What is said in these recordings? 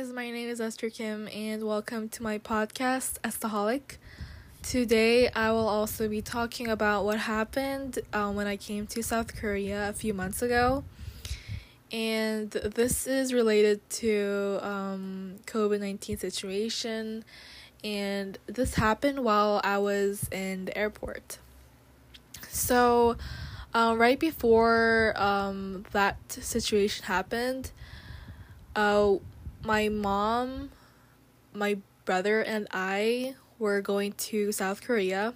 Guys, my name is Esther Kim and welcome to my podcast Estaholic. Today I will also be talking about what happened um, when I came to South Korea a few months ago. And this is related to um, COVID-19 situation and this happened while I was in the airport. So, uh, right before um, that situation happened, uh, my mom, my brother, and I were going to South Korea.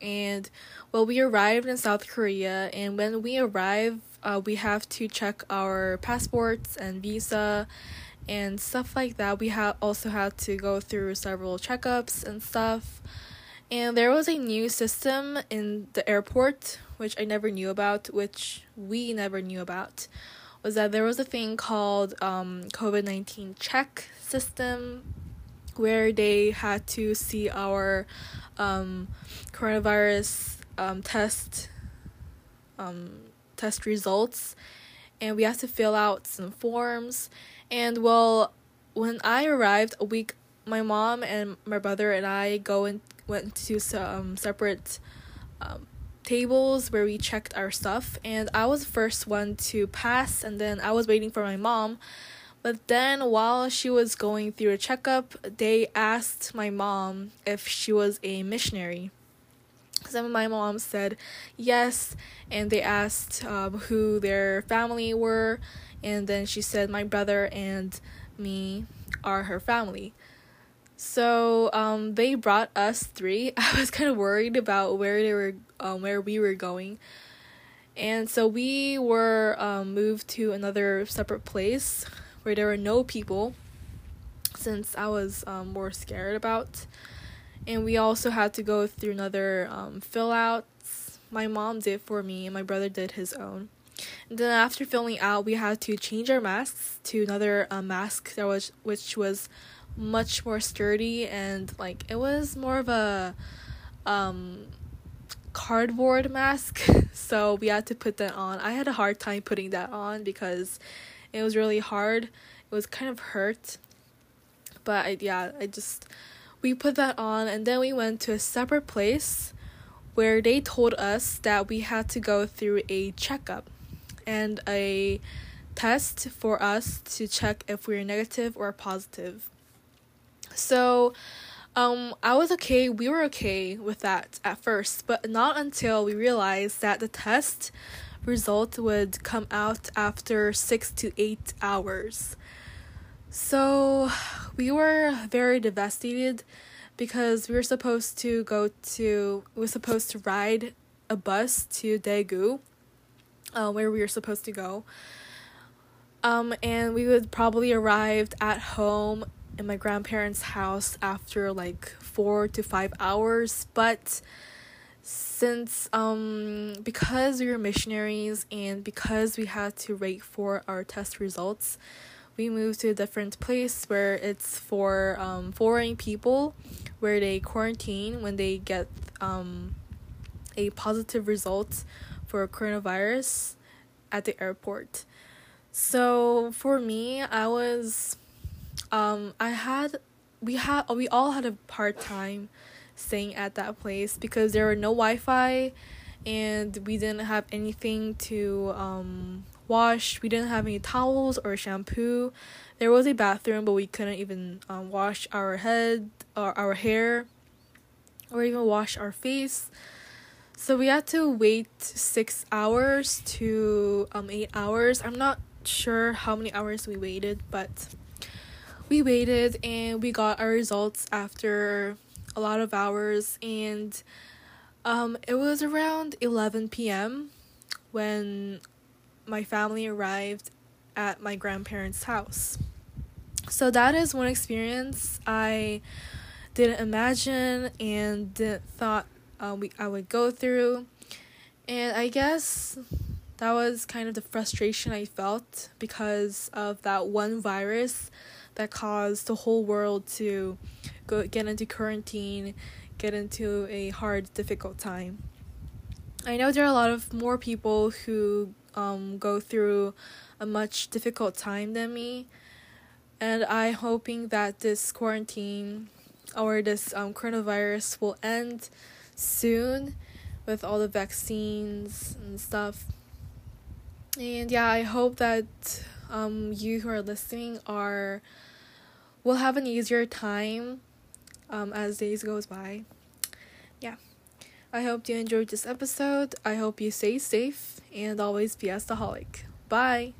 And well, we arrived in South Korea, and when we arrive, uh, we have to check our passports and visa and stuff like that. We have also had to go through several checkups and stuff. And there was a new system in the airport which I never knew about, which we never knew about, was that there was a thing called um, COVID 19 check system where they had to see our um, coronavirus um, test um, test results. And we had to fill out some forms. And well when i arrived a week my mom and my brother and i go and went to some separate um, tables where we checked our stuff and I was the first one to pass and then I was waiting for my mom. But then while she was going through a checkup, they asked my mom if she was a missionary. So my mom said yes, and they asked um, who their family were, and then she said my brother and me are her family. So um, they brought us three. I was kind of worried about where they were, um, where we were going, and so we were um, moved to another separate place where there were no people, since I was um, more scared about, and we also had to go through another um, fill outs. My mom did for me, and my brother did his own. Then after filling out, we had to change our masks to another uh, mask that was which was much more sturdy and like it was more of a um cardboard mask. So we had to put that on. I had a hard time putting that on because it was really hard. It was kind of hurt. But I, yeah i just we put that on and then we went to a separate place where they told us that we had to go through a checkup and a test for us to check if we we're negative or positive so, um, I was okay, we were okay with that at first, but not until we realized that the test result would come out after six to eight hours. So, we were very devastated because we were supposed to go to, we were supposed to ride a bus to Daegu, uh, where we were supposed to go. Um, and we would probably arrived at home in my grandparents' house after like four to five hours, but since um because we were missionaries and because we had to wait for our test results we moved to a different place where it's for um, foreign people where they quarantine when they get um, a positive result for coronavirus at the airport so for me i was um I had we had we all had a hard time staying at that place because there were no Wi-Fi and we didn't have anything to um wash. We didn't have any towels or shampoo. There was a bathroom, but we couldn't even um, wash our head or our hair or even wash our face. So we had to wait 6 hours to um 8 hours. I'm not sure how many hours we waited, but we waited and we got our results after a lot of hours and um, it was around 11 p.m. when my family arrived at my grandparents' house. So that is one experience I didn't imagine and didn't thought uh, we I would go through. And I guess that was kind of the frustration I felt because of that one virus that caused the whole world to go get into quarantine, get into a hard, difficult time. I know there are a lot of more people who um, go through a much difficult time than me, And I'm hoping that this quarantine or this um, coronavirus will end soon with all the vaccines and stuff. And yeah, I hope that um, you who are listening are will have an easier time um, as days goes by. Yeah. I hope you enjoyed this episode. I hope you stay safe and always be a Bye.